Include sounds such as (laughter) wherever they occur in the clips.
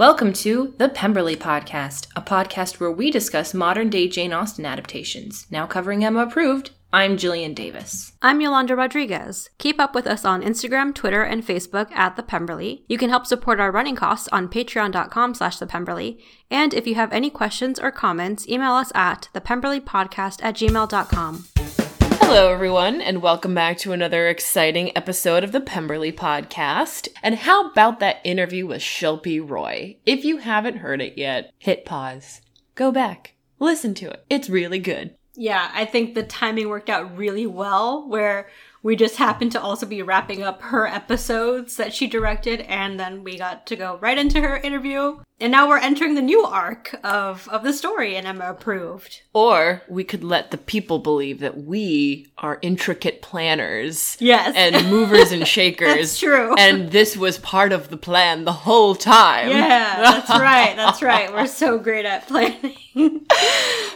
Welcome to the Pemberley Podcast, a podcast where we discuss modern day Jane Austen adaptations. Now covering Emma approved, I'm Jillian Davis. I'm Yolanda Rodriguez. Keep up with us on Instagram, Twitter, and Facebook at The Pemberley. You can help support our running costs on patreon.com slash The Pemberley. And if you have any questions or comments, email us at thepemberleypodcast at gmail.com. Hello, everyone, and welcome back to another exciting episode of the Pemberley Podcast. And how about that interview with Shilpi Roy? If you haven't heard it yet, hit pause, go back, listen to it. It's really good. Yeah, I think the timing worked out really well where we just happened to also be wrapping up her episodes that she directed and then we got to go right into her interview and now we're entering the new arc of of the story and Emma approved. Or we could let the people believe that we are intricate planners. Yes. And (laughs) movers and shakers. That's true. And this was part of the plan the whole time. Yeah, that's right. That's right. We're so great at planning. (laughs)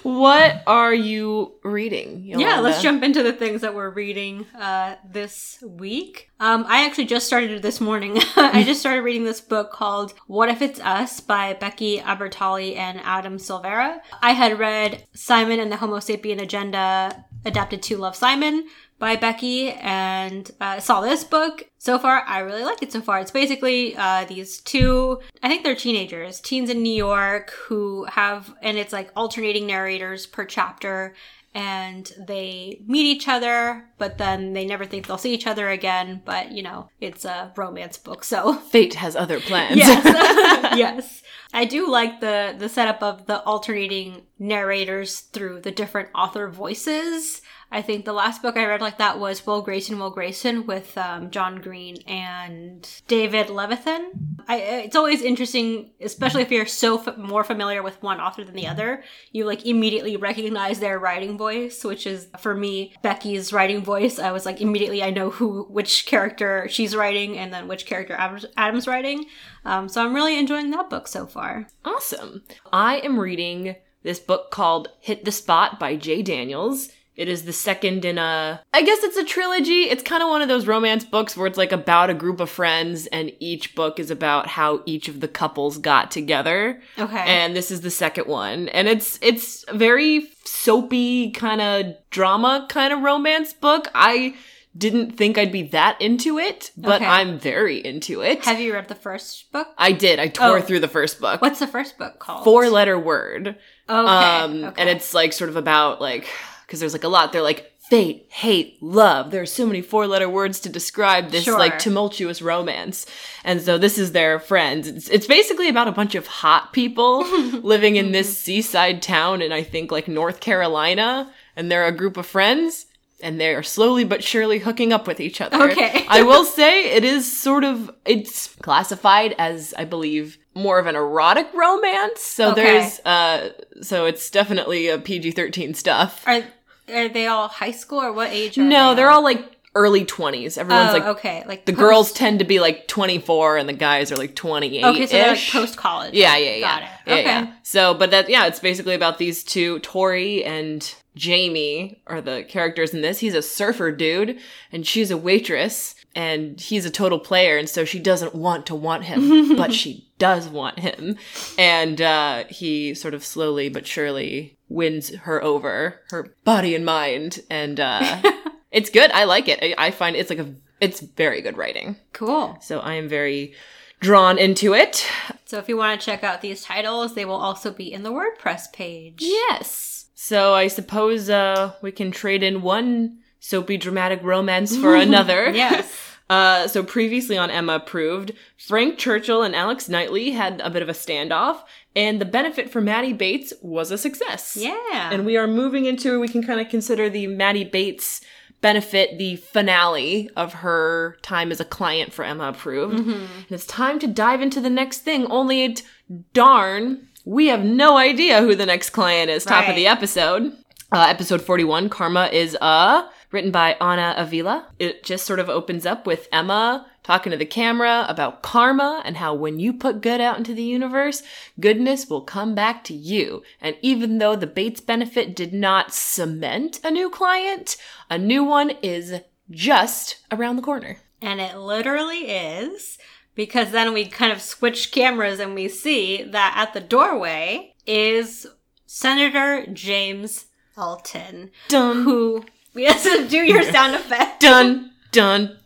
what are you reading? Yolanda? Yeah, let's jump into the things that we're reading uh, this week. Um, I actually just started it this morning. (laughs) I just started reading this book called What If It's Us by Becky Albertalli and Adam Silvera. I had read Simon and the Homo sapien Agenda adapted to Love Simon by Becky and uh, saw this book. So far, I really like it so far. It's basically uh, these two, I think they're teenagers, teens in New York who have, and it's like alternating narrators per chapter and they meet each other, but then they never think they'll see each other again. But you know, it's a romance book, so (laughs) fate has other plans. yes, (laughs) (laughs) yes. I do like the the setup of the alternating narrators through the different author voices. I think the last book I read like that was Will Grayson, Will Grayson with um, John Green and David Levithan. I, it's always interesting, especially if you're so f- more familiar with one author than the other. You like immediately recognize their writing voice, which is for me Becky's writing voice. I was like immediately I know who which character she's writing and then which character Adam's writing. Um, so I'm really enjoying that book so far. Awesome. I am reading this book called Hit the Spot by J. Daniels. It is the second in a, I guess it's a trilogy. It's kind of one of those romance books where it's like about a group of friends and each book is about how each of the couples got together. Okay. And this is the second one. And it's, it's very soapy kind of drama kind of romance book. I didn't think I'd be that into it, but okay. I'm very into it. Have you read the first book? I did. I tore oh. through the first book. What's the first book called? Four letter word. Okay. Um, okay. And it's like sort of about like, because there's like a lot. They're like fate, hate, love. There are so many four letter words to describe this sure. like tumultuous romance. And so this is their friends. It's, it's basically about a bunch of hot people (laughs) living in this seaside town in I think like North Carolina. And they're a group of friends and they are slowly but surely hooking up with each other. Okay. I will say it is sort of it's classified as I believe more of an erotic romance. So okay. there's uh so it's definitely a PG-13 stuff. Are are they all high school or what age No, they they're all like early 20s. Everyone's oh, like okay, like the post- girls tend to be like 24 and the guys are like 28. Okay, so they're like post college. Yeah, yeah, yeah. Got it. Yeah, okay. Yeah. So, but that yeah, it's basically about these two Tori and Jamie are the characters in this. He's a surfer dude and she's a waitress and he's a total player and so she doesn't want to want him, (laughs) but she does want him. And uh he sort of slowly but surely wins her over, her body and mind and uh (laughs) it's good. I like it. I, I find it's like a it's very good writing. Cool. So I am very drawn into it. So if you want to check out these titles, they will also be in the WordPress page. Yes. So I suppose uh, we can trade in one soapy dramatic romance for (laughs) another. yes. (laughs) Uh, so previously on Emma Approved, Frank Churchill and Alex Knightley had a bit of a standoff, and the benefit for Maddie Bates was a success. Yeah. And we are moving into, we can kind of consider the Maddie Bates benefit the finale of her time as a client for Emma Approved. Mm-hmm. And it's time to dive into the next thing, only it, darn, we have no idea who the next client is. Top right. of the episode. Uh, episode 41, Karma is uh written by Anna Avila. It just sort of opens up with Emma talking to the camera about karma and how when you put good out into the universe, goodness will come back to you. And even though the Bates benefit did not cement a new client, a new one is just around the corner. And it literally is because then we kind of switch cameras and we see that at the doorway is Senator James Elton, Dun, who we have to do your (laughs) sound effect. dun, dun,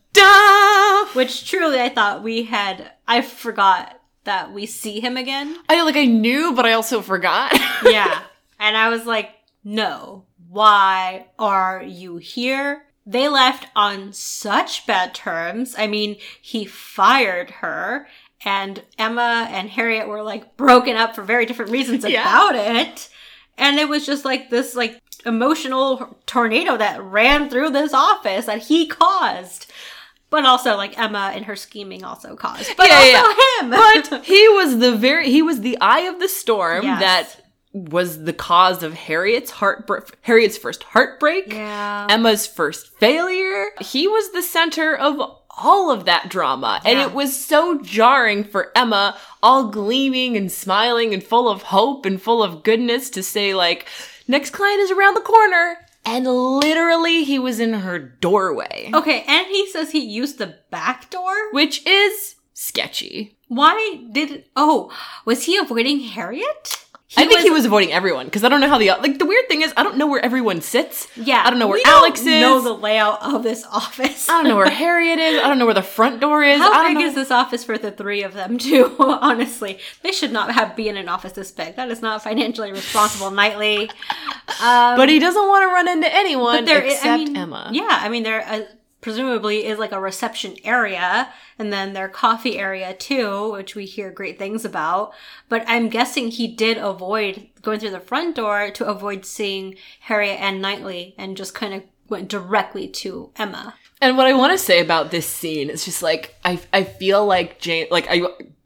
Which truly I thought we had, I forgot that we see him again. I like I knew, but I also forgot. (laughs) yeah. And I was like, no, why are you here? They left on such bad terms. I mean, he fired her, and Emma and Harriet were like broken up for very different reasons Yeah. about it. And it was just like this, like, emotional tornado that ran through this office that he caused. But also, like, Emma and her scheming also caused. But Yeah, yeah, him. but (laughs) he was the very he was the eye of the storm Yes. that was the cause of Harriet's heartbreak Harriet's first heartbreak, yeah. Emma's first failure. He was the center of all of that drama. And it was so jarring for Emma, all gleaming and smiling and full of hope and full of goodness to say like, next client is around the corner. And literally he was in her doorway, Okay, and he says he used the back door? which is sketchy. Why did oh was he avoiding Harriet? I think he was avoiding everyone because I don't know how the like the weird thing is I don't know where everyone sits. Yeah, I don't know where Alex don't is. Know the layout of this office. I don't know where (laughs) Harriet is. I don't know where the front door is. I How don't big know. is this office for the three of them (laughs) too? Honestly, they should not have be in an office this big. That is not financially responsible. Knightley, um, (laughs) but he doesn't want to run into anyone is- except I mean, Emma. Yeah, I mean there uh, presumably is like a reception area and then their coffee area too, which we hear great things about. But I'm guessing he did avoid going through the front door to avoid seeing Harriet and Knightley and just kind of went directly to Emma. And what I want to say about this scene is just like I I feel like Jane like I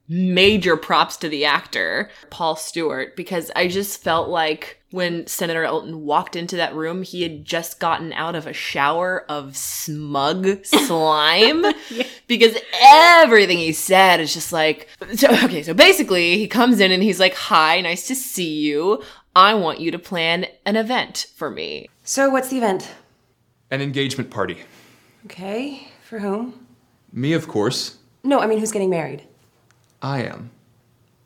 major props to the actor Paul Stewart because I just felt like when Senator Elton walked into that room he had just gotten out of a shower of smug (laughs) slime because everything he said is just like so okay so basically he comes in and he's like hi nice to see you I want you to plan an event for me So, what's the event? An engagement party. Okay, for whom? Me, of course. No, I mean, who's getting married? I am.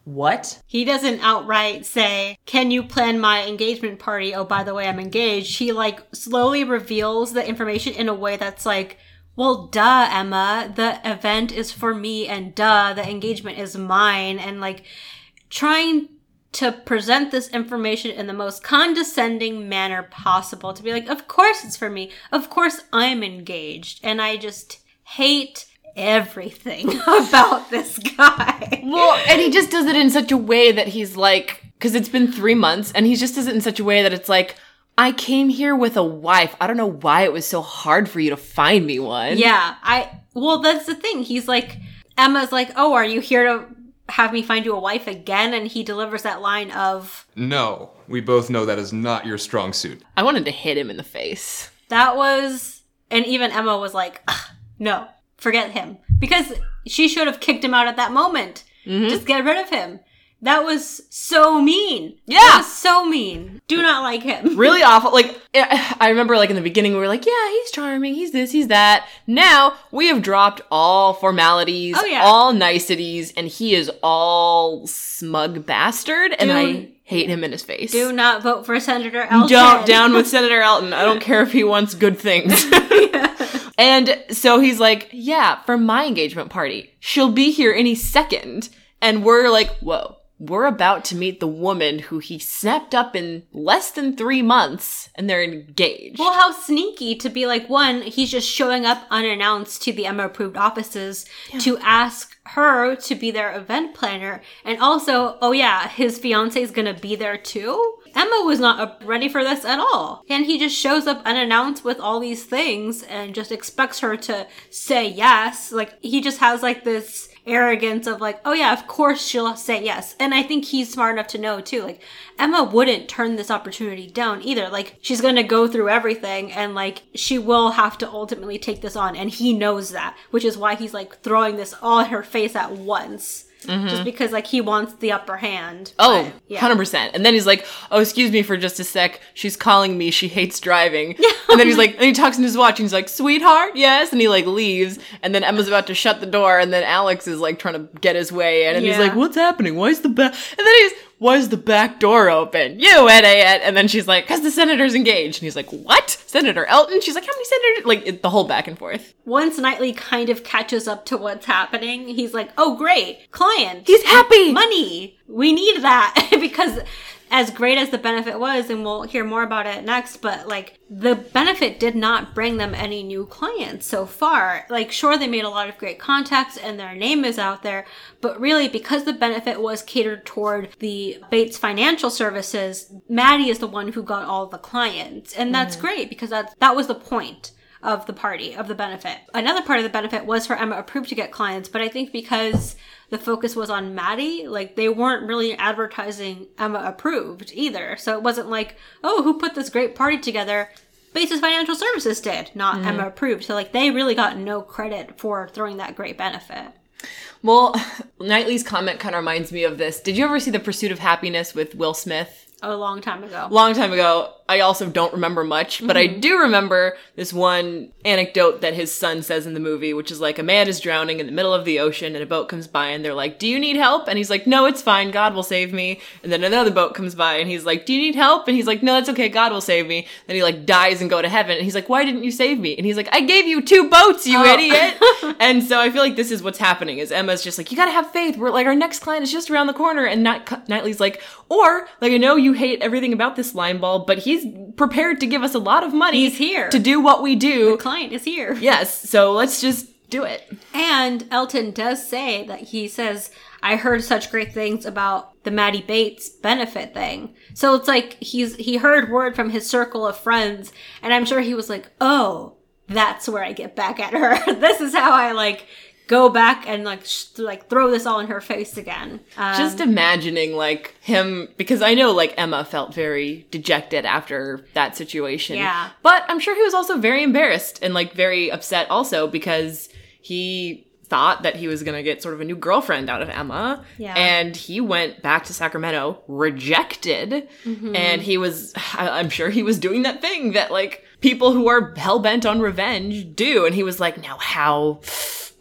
What? He doesn't outright say, Can you plan my engagement party? Oh, by the way, I'm engaged. He like slowly reveals the information in a way that's like, Well, duh, Emma. The event is for me, and duh, the engagement is mine. And like trying to present this information in the most condescending manner possible to be like, Of course it's for me. Of course I'm engaged. And I just hate everything (laughs) about this guy. Well, and he just does it in such a way that he's like, because it's been three months, and he just does it in such a way that it's like, I came here with a wife. I don't know why it was so hard for you to find me one. Yeah, I well, that's the thing. He's like Emma's like, "Oh, are you here to have me find you a wife again?" And he delivers that line of No, we both know that is not your strong suit. I wanted to hit him in the face. that was and even Emma was like, "No, forget him." Because she should have kicked him out at that moment. Just get rid of him. That was so mean. Yeah. So mean. Do not like him. (laughs) Really awful. Like, eh, I remember, like, in the beginning, we were like, yeah, he's charming, he's this, he's that. Now, we have dropped all formalities, Oh, yeah. all niceties, and he is all smug bastard, and I hate him in his face. Do not vote for Senator Elton. Down, down with (laughs) Senator Elton. I don't care if he wants good things. (laughs) and so he's like, yeah, for my engagement party. She'll be here any second. And we're like, whoa, we're about to meet the woman who he snapped up in less than three months and they're engaged. Well, how sneaky to be like, one, he's just showing up unannounced to the Emma approved offices to ask her to be their event planner. And also, oh yeah, his fiance is gonna be there too? Emma was not ready for this at all. And he just shows up unannounced with all these things and just expects her to say yes. Like, he just has like this arrogance of like, oh yeah, of course she'll say yes. And I think he's smart enough to know too. Like, Emma wouldn't turn this opportunity down either. Like, she's gonna go through everything and like, she will have to ultimately take this on. And he knows that, which is why he's like throwing this all at her face at once. Mm-hmm. Just because like he wants the upper hand. Oh, But, yeah. 100%. And then he's like, oh, excuse me for just a sec. She's calling me. She hates driving. (laughs) and then he's like, and he talks in his watch and he's like, sweetheart, yes. And he like leaves. And then Emma's about to shut the door. And then Alex is like trying to get his way in, and he's like, "What's happening? Why is the back?" And then he's, "Why is the back door open?" You idiot! And then she's like, "Cause the senator's engaged." And he's like, "What? Senator Elton?" She's like, "How many senators?" Like it, the whole back and forth. Once Knightley kind of catches up to what's happening, he's like, "Oh, great, client, He's happy. money. We need that (laughs) because." As great as the benefit was, and we'll hear more about it next, but like the benefit did not bring them any new clients so far. Like, sure, they made a lot of great contacts and their name is out there, but really, because the benefit was catered toward the Bates Financial Services, Maddie is the one who got all the clients. And that's mm-hmm. great because that's, that was the point of the party, of the benefit. Another part of the benefit was for Emma approved to get clients, but I think because the focus was on Maddie, like they weren't really advertising Emma approved either. So it wasn't like, oh, who put this great party together? Bates Financial Services did, not mm. Emma approved. So like they really got no credit for throwing that great benefit. Well, (laughs) Knightley's comment kind of reminds me of this. Did you ever see The Pursuit of Happiness with Will Smith? A long time ago. long time ago. I also don't remember much, but I mm-hmm. do remember this one anecdote that his son says in the movie, which is like a man is drowning in the middle of the ocean and a boat comes by and they're like, Do you need help? And he's like, No, it's fine. God will save me. And then another boat comes by and he's like, Do you need help? And he's like, No, that's okay. God will save me. Then he like dies and go to heaven. And he's like, Why didn't you save me? And he's like, I gave you two boats, you oh. idiot. (laughs) and so I feel like this is what's happening is Emma's just like, You gotta have faith. We're like, our next client is just around the corner. And Night- Knightley's like, Or, like, I know you hate everything about this line ball, but he's prepared to give us a lot of money. He's here. To do what we do. The client is here. Yes, so let's just do it. And Elton does say that he says, I heard such great things about the Maddie Bates benefit thing. So it's like he's he heard word from his circle of friends, and I'm sure he was like, Oh, that's where I get back at her. (laughs) this is how I like go back and like sh- like throw this all in her face again. Um, Just imagining like him because I know like Emma felt very dejected after that situation. Yeah. But I'm sure he was also very embarrassed and like very upset also because he thought that he was going to get sort of a new girlfriend out of Emma. Yeah. And he went back to Sacramento rejected Mm-hmm. and he was (sighs) I- I'm sure he was doing that thing that like people who are hell bent on revenge do and he was like now how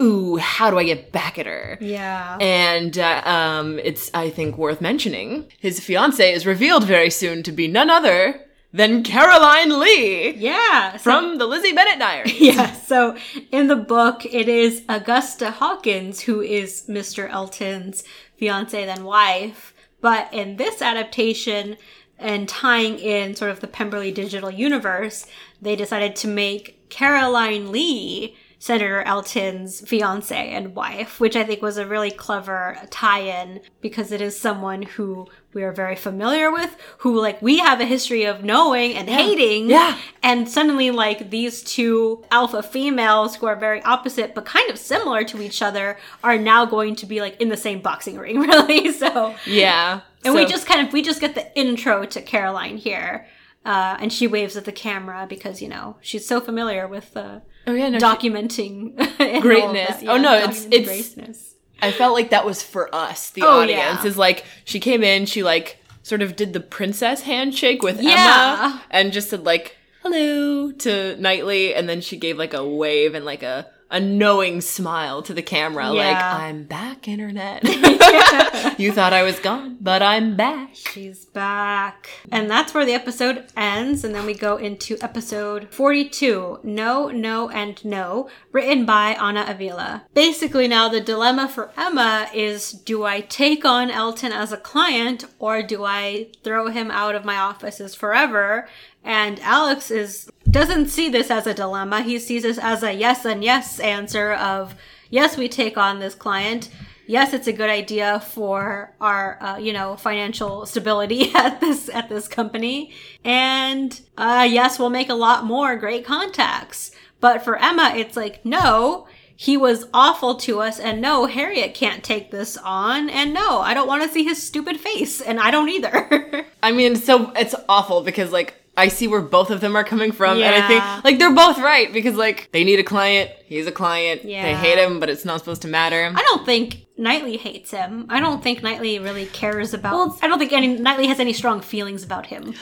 ooh how do I get back at her? yeah. And uh, um, it's, I think, worth mentioning. His fiance is revealed very soon to be none other than Caroline Lee yeah. So- from the Lizzie Bennet Diaries. (laughs) Yeah, so in the book, it is Augusta Hawkins who is Mr. Elton's fiance then wife. But in this adaptation, and tying in sort of the Pemberley digital universe, they decided to make Caroline Lee Senator Elton's fiance and wife, which I think was a really clever tie in because it is someone who we are very familiar with, who, like, we have a history of knowing and hating. Yeah. And suddenly, like, these two alpha females who are very opposite but kind of similar to each other are now going to be, like, in the same boxing ring, (laughs) really. So, Yeah. and we just kind of, we just get the intro to Caroline here. Uh, and she waves at the camera because, you know, she's so familiar with uh, Oh, yeah, no, documenting (laughs) of Greatness. that. Oh, no, it's- it's- greatness. I felt like that was for us, the Oh, audience. yeah. Is like, she came in, she like sort of did the princess handshake with Yeah. Emma and just said like, hello to Knightley. And then she gave like a wave and like a, a knowing smile to the camera. Like, I'm back, internet. (laughs) (laughs) you thought I was gone, but I'm back. She's back. And that's where the episode ends. And then we go into episode 42 No, No, and No, written by Anna Avila. Basically, now the dilemma for Emma is do I take on Elton as a client or do I throw him out of my offices forever? And Alex is doesn't see this as a dilemma. He sees this as a yes and yes answer of yes, we take on this client yes, it's a good idea for our, uh, you know, financial stability (laughs) at this at this company, and uh, yes, we'll make a lot more great contacts. But for Emma, it's like no. He was awful to us, and no, Harriet can't take this on, and no, I don't want to see his stupid face, and I don't either. (laughs) I mean, so it's awful because like I see where both of them are coming from, and I think like they're both right because like they need a client, he's a client, Yeah. they hate him, but it's not supposed to matter. I don't think Knightley hates him. I don't think Knightley really cares about. I don't think any Knightley has any strong feelings about him.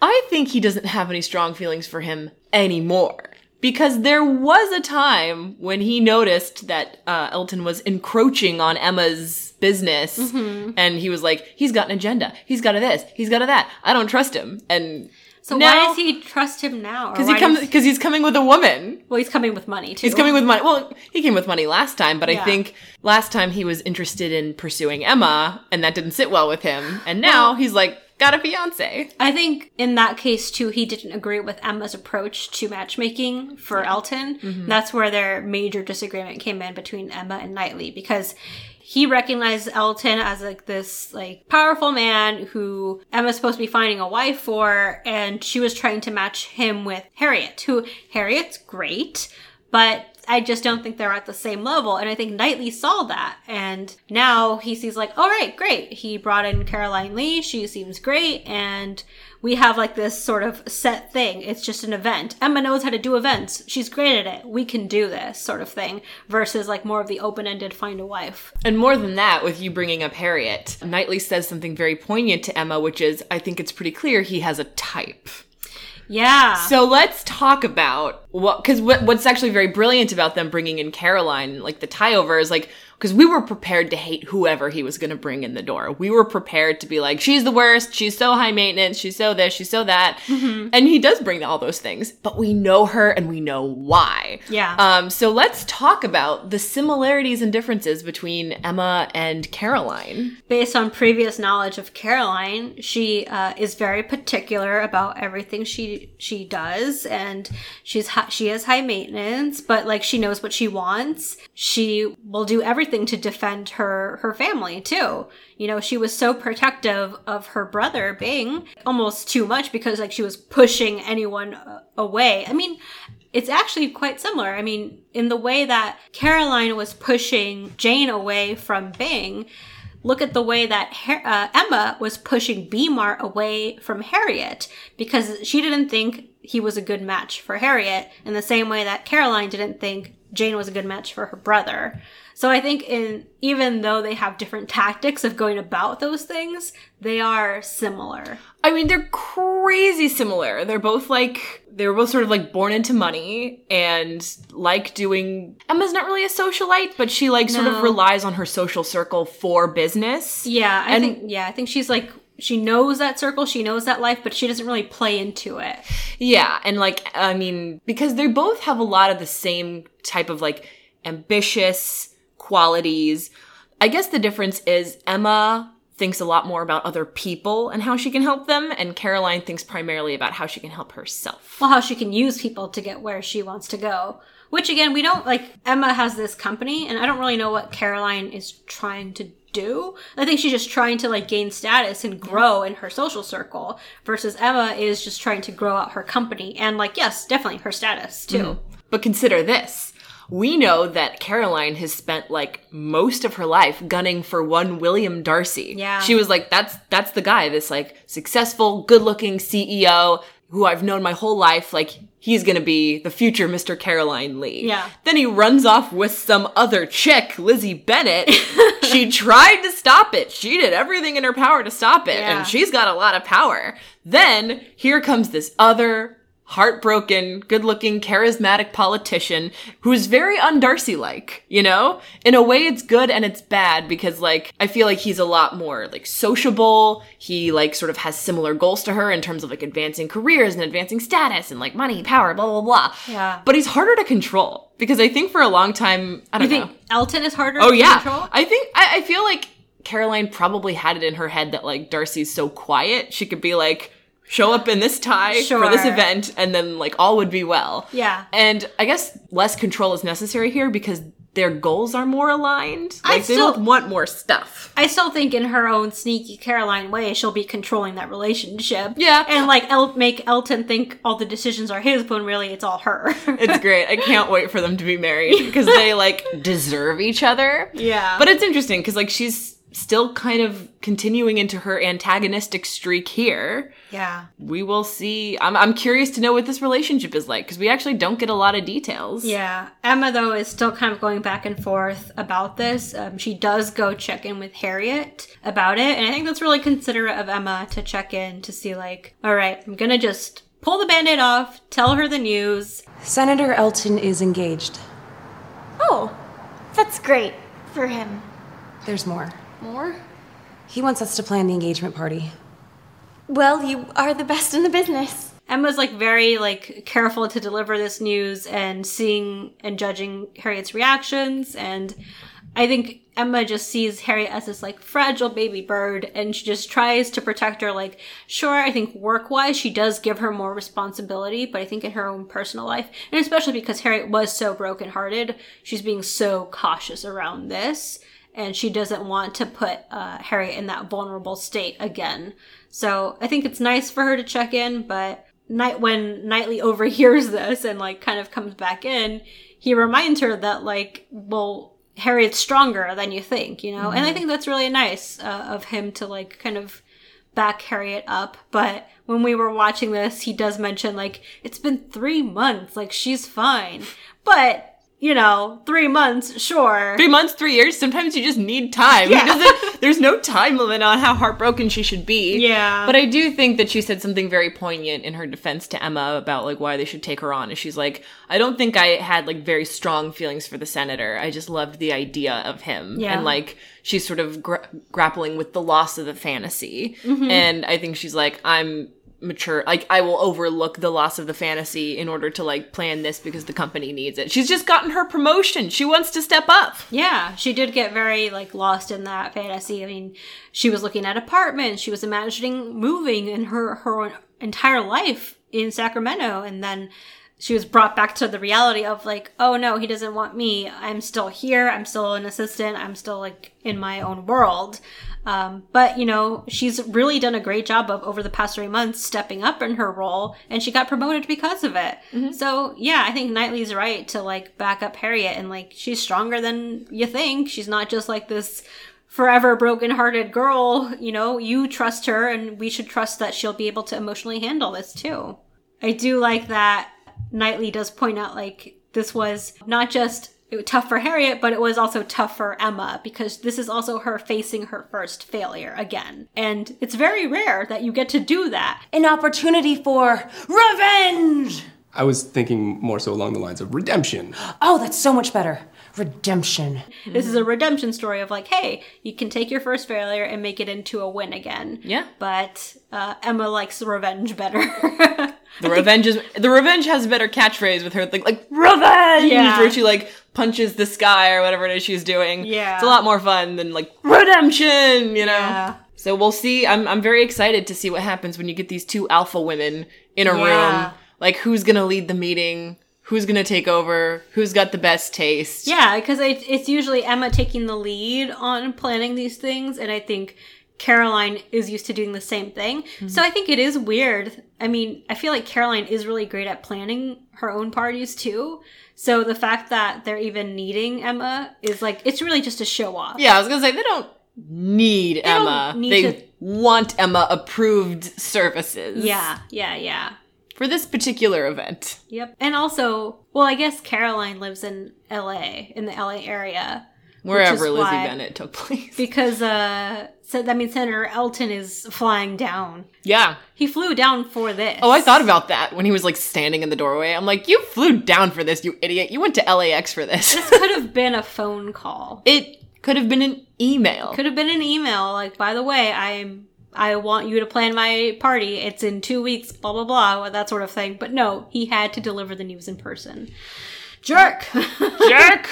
I think he doesn't have any strong feelings for him anymore because there was a time when he noticed that uh, Elton was encroaching on Emma's business, Mm-hmm. and he was like, "He's got an agenda. He's got a this. He's got a that. I don't trust him." And So now- why does he trust him now? Because he comes because he's coming with a woman. well, he's coming with money too. He's coming with money. Well, he came with money last time, but Yeah. I think last time he was interested in pursuing Emma, and that didn't sit well with him. And now Well- he's like, got a fiance. I think in that case too, he didn't agree with Emma's approach to matchmaking for Elton. Mm-hmm. That's where their major disagreement came in between Emma and Knightley because he recognized Elton as like this like powerful man who Emma's supposed to be finding a wife for, and she was trying to match him with Harriet, who Harriet's great, but I just don't think they're at the same level. And I think Knightley saw that. And now he sees like, all right, great. He brought in Caroline Lee. She seems great. And we have like this sort of set thing. It's just an event. Emma knows how to do events. She's great at it. We can do this sort of thing versus like more of the open ended find a wife. And more than that, with you bringing up Harriet, Knightley says something very poignant to Emma, which is, I think it's pretty clear he has a type. Yeah. So let's talk about what, because what, what's actually very brilliant about them bringing in Caroline, like the tie over, is like, because we were prepared to hate whoever he was going to bring in the door. We were prepared to be like, she's the worst, she's so high maintenance, she's so this, she's so that. And he does bring all those things, but we know her and we know why. Yeah. Um, so let's talk about the similarities and differences between Emma and Caroline. based on previous knowledge of Caroline, she uh, is very particular about everything she she does, and she's she is high maintenance, but like she knows what she wants. She will do everything to defend her her family too. You know, she was so protective of her brother Bing, almost too much because like she was pushing anyone uh, away. I mean, it's actually quite similar. I mean, in the way that Caroline was pushing Jane away from Bing, look at the way that uh, Emma was pushing Beemar away from Harriet because she didn't think he was a good match for Harriet in the same way that Caroline didn't think Jane was a good match for her brother. So I think in even though they have different tactics of going about those things, they are similar. I mean, they're crazy similar. They're both like they were both sort of like born into money and like doing. Emma's not really a socialite, but she like sort of relies on her social circle for business. Yeah, I And- think yeah, I think she's like she knows that circle, she knows that life, but she doesn't really play into it. Yeah, and like I mean, because they both have a lot of the same type of like ambitious qualities. I guess the difference is Emma thinks a lot more about other people and how she can help them, and Caroline thinks primarily about how she can help herself. Well, how she can use people to get where she wants to go. Which again, we don't like Emma has this company, and I don't really know what Caroline is trying to do. I think she's just trying to like gain status and grow in her social circle, versus Emma is just trying to grow out her company and like yes, definitely her status too. Mm-hmm. But consider this. We know that Caroline has spent like most of her life gunning for one William Darcy. Yeah. She was like, that's that's the guy, this like successful, good-looking CEO who I've known my whole life. Like he's gonna be the future Mr. Caroline Lee. Yeah. Then he runs off with some other chick, Lizzie Bennet. (laughs) she tried to stop it. She did everything in her power to stop it, Yeah. and she's got a lot of power. Then here comes this other heartbroken, good-looking, charismatic politician who's very un-Darcy like, you know? In a way it's good and it's bad because like I feel like he's a lot more like sociable. He like sort of has similar goals to her in terms of like advancing careers and advancing status and like money, power, blah blah blah. Yeah. But he's harder to control because I think for a long time I don't know. think Elton is harder Oh to yeah, control? I think I, I feel like Caroline probably had it in her head that like Darcy's so quiet, she could be like show up in this tie for this event, and then like all would be well. Yeah. and I guess less control is necessary here because their goals are more aligned. I Like they still- both want more stuff. I still think in her own sneaky Caroline way, she'll be controlling that relationship. Yeah. And like El- make Elton think all the decisions are his, when really it's all her. It's (laughs) great. I can't wait for them to be married because they like deserve each other. Yeah. But it's interesting because like she's still kind of continuing into her antagonistic streak here. yeah. we will see. I'm, I'm curious to know what this relationship is like because we actually don't get a lot of details. Yeah. Emma, though, is still kind of going back and forth about this. Um, she does go check in with Harriet about it. And I think that's really considerate of Emma to check in to see, like, all right, I'm going to just pull the band-aid off, tell her the news. Senator Elton is engaged. Oh, that's great for him. There's more. More? He wants us to plan the engagement party. Well, you are the best in the business. Emma's like very like careful to deliver this news and seeing and judging Harriet's reactions and I think Emma just sees Harriet as this like fragile baby bird and she just tries to protect her like sure I think work wise she does give her more responsibility but I think in her own personal life and especially because Harriet was so brokenhearted she's being so cautious around this and she doesn't want to put uh, Harriet in that vulnerable state again so I think it's nice for her to check in but night when Knightley (laughs) overhears this and like kind of comes back in, he reminds her that like, well, Harriet's stronger than you think, you know? And I think that's really nice uh, of him to like kind of back Harriet up. But when we were watching this, he does mention like, it's been three months, like she's fine. But, you know, three months, sure. Three months, three years. Sometimes you just need time. Doesn't- (laughs) there's no time limit on how heartbroken she should be. Yeah. But I do think that she said something very poignant in her defense to Emma about like why they should take her on. And she's like, I don't think I had like very strong feelings for the senator. I just loved the idea of him. Yeah. And like she's sort of gra- grappling with the loss of the fantasy. Mm-hmm. And I think she's like, I'm mature like i will overlook the loss of the fantasy in order to like plan this because the company needs it she's just gotten her promotion she wants to step up Yeah, she did get very like lost in that fantasy. I mean, she was looking at apartments, she was imagining moving in her her entire life in Sacramento, and then she was brought back to the reality of like, oh no, he doesn't want me. I'm still here. I'm still an assistant. I'm still like in my own world. Um, but you know, she's really done a great job of over the past three months stepping up in her role, and she got promoted because of it. So yeah, I think Knightley's right to like back up Harriet, and like she's stronger than you think. She's not just like this forever broken-hearted girl. You know, you trust her, and we should trust that she'll be able to emotionally handle this too. I do like that Knightley does point out like this was not just it was tough for Harriet, but it was also tough for Emma because this is also her facing her first failure again. And it's very rare that you get to do that. An opportunity for revenge! I was thinking more so along the lines of redemption. Oh, that's so much better. Redemption. This is a redemption story of like, hey, you can take your first failure and make it into a win again. Yeah. But uh, Emma likes revenge better. (laughs) The revenge is the revenge has a better catchphrase with her like like revenge Yeah. where she like punches the sky or whatever it is she's doing. Yeah. It's a lot more fun than like redemption, you know. Yeah. So we'll see. I'm I'm very excited to see what happens when you get these two alpha women in a Yeah. room. Like who's gonna lead the meeting? Who's gonna take over? Who's got the best taste? Yeah, because it, it's usually Emma taking the lead on planning these things, and I think Caroline is used to doing the same thing. So mm-hmm. I think it is weird. I mean, I feel like Caroline is really great at planning her own parties too. So the fact that they're even needing Emma is like it's really just a show off. Yeah, I was gonna say they don't need don't Emma. need they to- want Emma approved services. Yeah, yeah, yeah. For this particular event. Yep. And also, well, I guess Caroline lives in LA, in the LA area. Wherever Lizzie why- Bennet took place. Because uh so that means Senator Elton is flying down. Yeah. He flew down for this. Oh, I thought about that when he was like standing in the doorway. I'm like, you flew down for this, you idiot. You went to LAX for this. This could have (laughs) been a phone call. it could have been an email. Could have been an email like, by the way, I'm I want you to plan my party. It's in two weeks, blah blah blah, that sort of thing. But no, he had to deliver the news in person. Jerk. (laughs) Jerk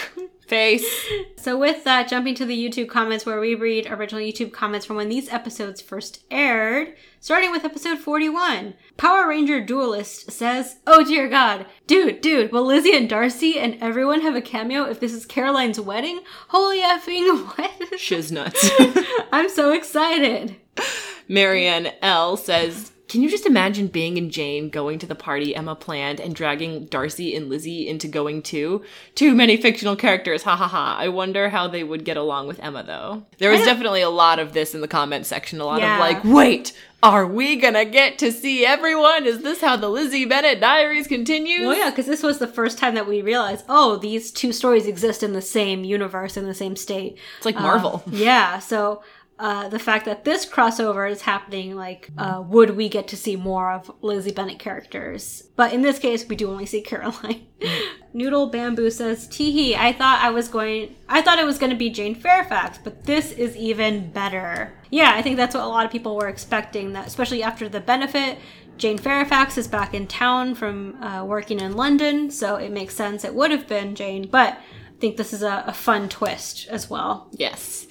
face. (laughs) So, with that, jumping to the YouTube comments where we read original YouTube comments from when these episodes first aired, starting with episode 41. Power Ranger Duelist says, Oh dear God, dude, dude, will Lizzie and Darcy and everyone have a cameo if this is Caroline's wedding? Holy effing (laughs) what? Shiznuts. (laughs) I'm so excited. Marianne L says, Can you just imagine Bing and Jane going to the party Emma planned and dragging Darcy and Lizzie into going too? Too many fictional characters, ha ha ha. I wonder how they would get along with Emma though. There was definitely a lot of this in the comment section. A lot Yeah. of like, wait, are we gonna get to see everyone? Is this how the Lizzie Bennet diaries continues? Well, yeah, because this was the first time that we realized, oh, these two stories exist in the same universe, in the same state. It's like Marvel. Uh, yeah, so uh, the fact that this crossover is happening, like, uh, would we get to see more of Lizzie Bennet characters? But in this case, we do only see (laughs) Caroline. Noodle Bamboo says, Teehee, I thought I was going, I thought it was going to be Jane Fairfax, but this is even better. Yeah, I think that's what a lot of people were expecting, that especially after the benefit, Jane Fairfax is back in town from uh, working in London, so it makes sense it would have been Jane, but I think this is a, a fun twist as well. Yes.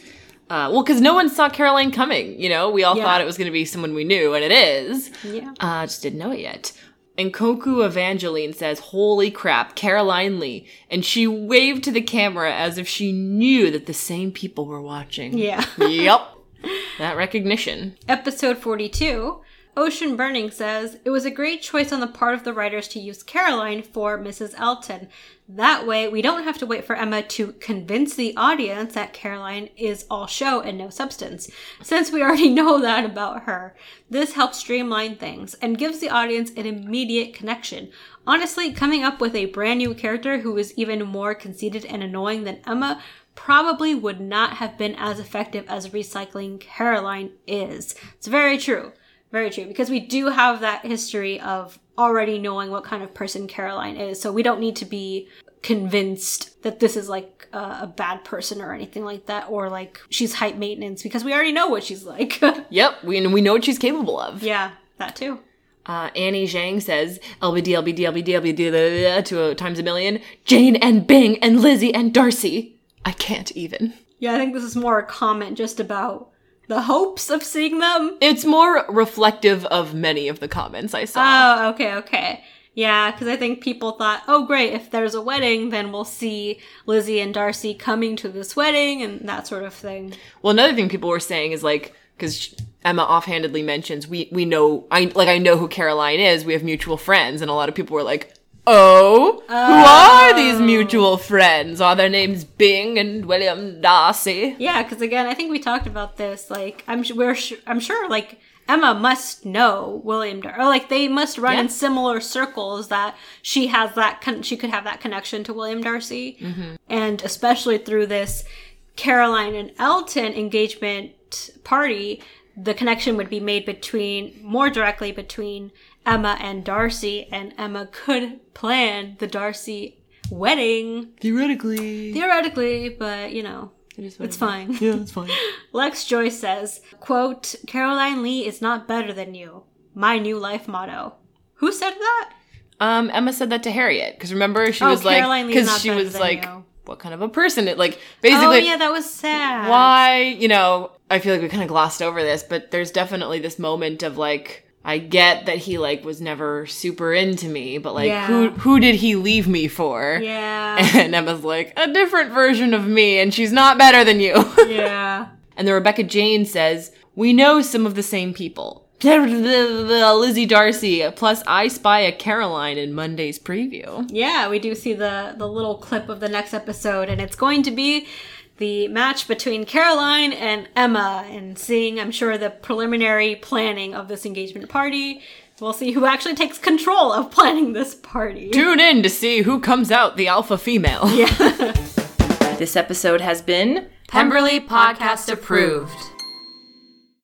Uh, well, because no one saw Caroline coming. You know, we all Yeah. thought it was going to be someone we knew, and it is. Yeah. Uh, just didn't know it yet. And Koku Evangeline says, Holy crap, Caroline Lee. And she waved to the camera as if she knew that the same people were watching. Yeah. yep. (laughs) That recognition. Episode 42, Ocean Burning says, It was a great choice on the part of the writers to use Caroline for Mrs. Elton. That way, we don't have to wait for Emma to convince the audience that Caroline is all show and no substance, since we already (laughs) know that about her. This helps streamline things and gives the audience an immediate connection. Honestly, coming up with a brand new character who is even more conceited and annoying than Emma probably would not have been as effective as recycling Caroline is. It's very true. Very true. Because we do have that history of already knowing what kind of person Caroline is. So we don't need to be convinced that this is like a, a bad person or anything like that. Or like she's hype maintenance because we already know what she's like. Yep, we, we know what she's capable of. yeah, that too. Uh, Annie Zhang says, LBD, LBD, LBD, LBD, to a times a million. Jane and Bing and Lizzie and Darcy. I can't even. Yeah, I think this is more a comment just about the hopes of seeing them. It's more reflective of many of the comments I saw. Oh, okay, okay. Yeah, because I think people thought, oh, great, if there's a wedding, then we'll see Lizzie and Darcy coming to this wedding and that sort of thing. well, another thing people were saying is like, because Emma offhandedly mentions we we know I like I know who Caroline is. We have mutual friends, and a lot of people were like, "Oh, who are these oh. mutual friends? Are their names Bing and William Darcy?" Yeah, because again, I think we talked about this. Like, I'm we're I'm sure like Emma must know William Darcy, or like they must run Yeah. in similar circles that she has that con- she could have that connection to William Darcy, mm-hmm. and especially through this Caroline and Elton engagement party, the connection would be made between more directly between Emma and Darcy, and Emma could plan the Darcy wedding Theoretically, theoretically, but you know. it is It's fine. Yeah, it's fine. (laughs) Lex Joyce says, quote, Caroline Lee is not better than you. My new life motto. Who said that? Um, Emma said that to Harriet because remember she Oh, was like Caroline Lee's because she was like, you. what kind of a person? It like Oh, basically yeah, that was sad. why you know I feel like we kind of glossed over this, but there's definitely this moment of like I get that he like was never super into me, but like Yeah. who who did he leave me for? Yeah. (laughs) And Emma's like a different version of me, and she's not better than you. (laughs) yeah. and the Rebecca Jane says we know some of the same people. (laughs) Lizzie Darcy, plus I spy a Caroline in Monday's preview. Yeah, we do see the, the little clip of the next episode, and it's going to be the match between Caroline and Emma, and seeing, I'm sure, the preliminary planning of this engagement party. We'll see who actually takes control of planning this party. Tune in to see who comes out the alpha female. Yeah. (laughs) This episode has been Pemberley Podcast approved.